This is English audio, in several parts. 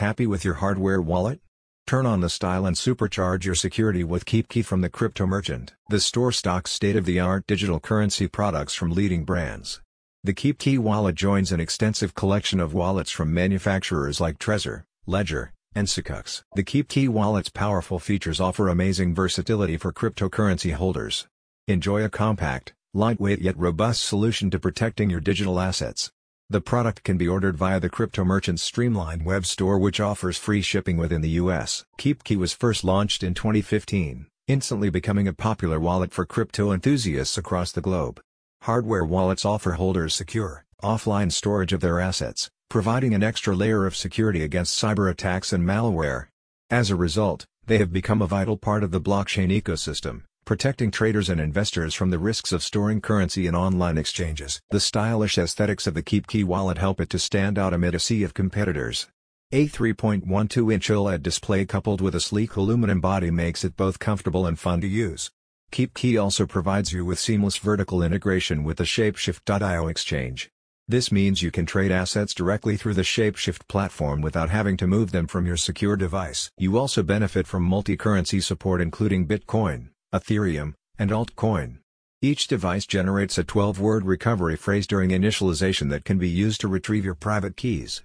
Happy with your hardware wallet? Turn on the style and supercharge your security with KeepKey from the Crypto Merchant. The store stocks state-of-the-art digital currency products from leading brands. The KeepKey wallet joins an extensive collection of wallets from manufacturers like Trezor, Ledger, and Secux. The KeepKey wallet's powerful features offer amazing versatility for cryptocurrency holders. Enjoy a compact, lightweight yet robust solution to protecting your digital assets. The product can be ordered via the Crypto Merchant's streamlined web store which offers free shipping within the US. KeepKey was first launched in 2015, instantly becoming a popular wallet for crypto enthusiasts across the globe. Hardware wallets offer holders secure, offline storage of their assets, providing an extra layer of security against cyber attacks and malware. As a result, they have become a vital part of the blockchain ecosystem, protecting traders and investors from the risks of storing currency in online exchanges. The stylish aesthetics of the KeepKey wallet help it to stand out amid a sea of competitors. A 3.12-inch OLED display coupled with a sleek aluminum body makes it both comfortable and fun to use. KeepKey also provides you with seamless vertical integration with the Shapeshift.io exchange. This means you can trade assets directly through the Shapeshift platform without having to move them from your secure device. You also benefit from multi-currency support including Bitcoin, Ethereum, and Altcoin. Each device generates a 12-word recovery phrase during initialization that can be used to retrieve your private keys.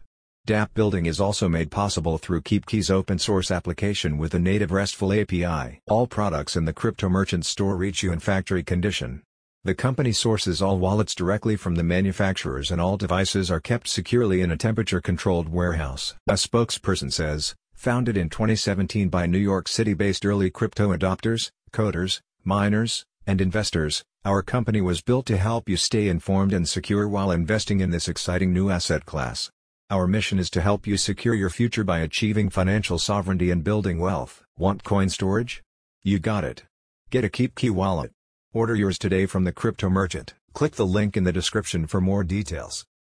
dApp building is also made possible through KeepKey's open-source application with a native RESTful API. All products in the Crypto Merchant store reach you in factory condition. The company sources all wallets directly from the manufacturers and all devices are kept securely in a temperature-controlled warehouse. A spokesperson says, founded in 2017 by New York City-based early crypto adopters, coders, miners, and investors, our company was built to help you stay informed and secure while investing in this exciting new asset class. Our mission is to help you secure your future by achieving financial sovereignty and building wealth. Want coin storage? You got it. Get a KeepKey wallet. Order yours today from the Crypto Merchant. Click the link in the description for more details.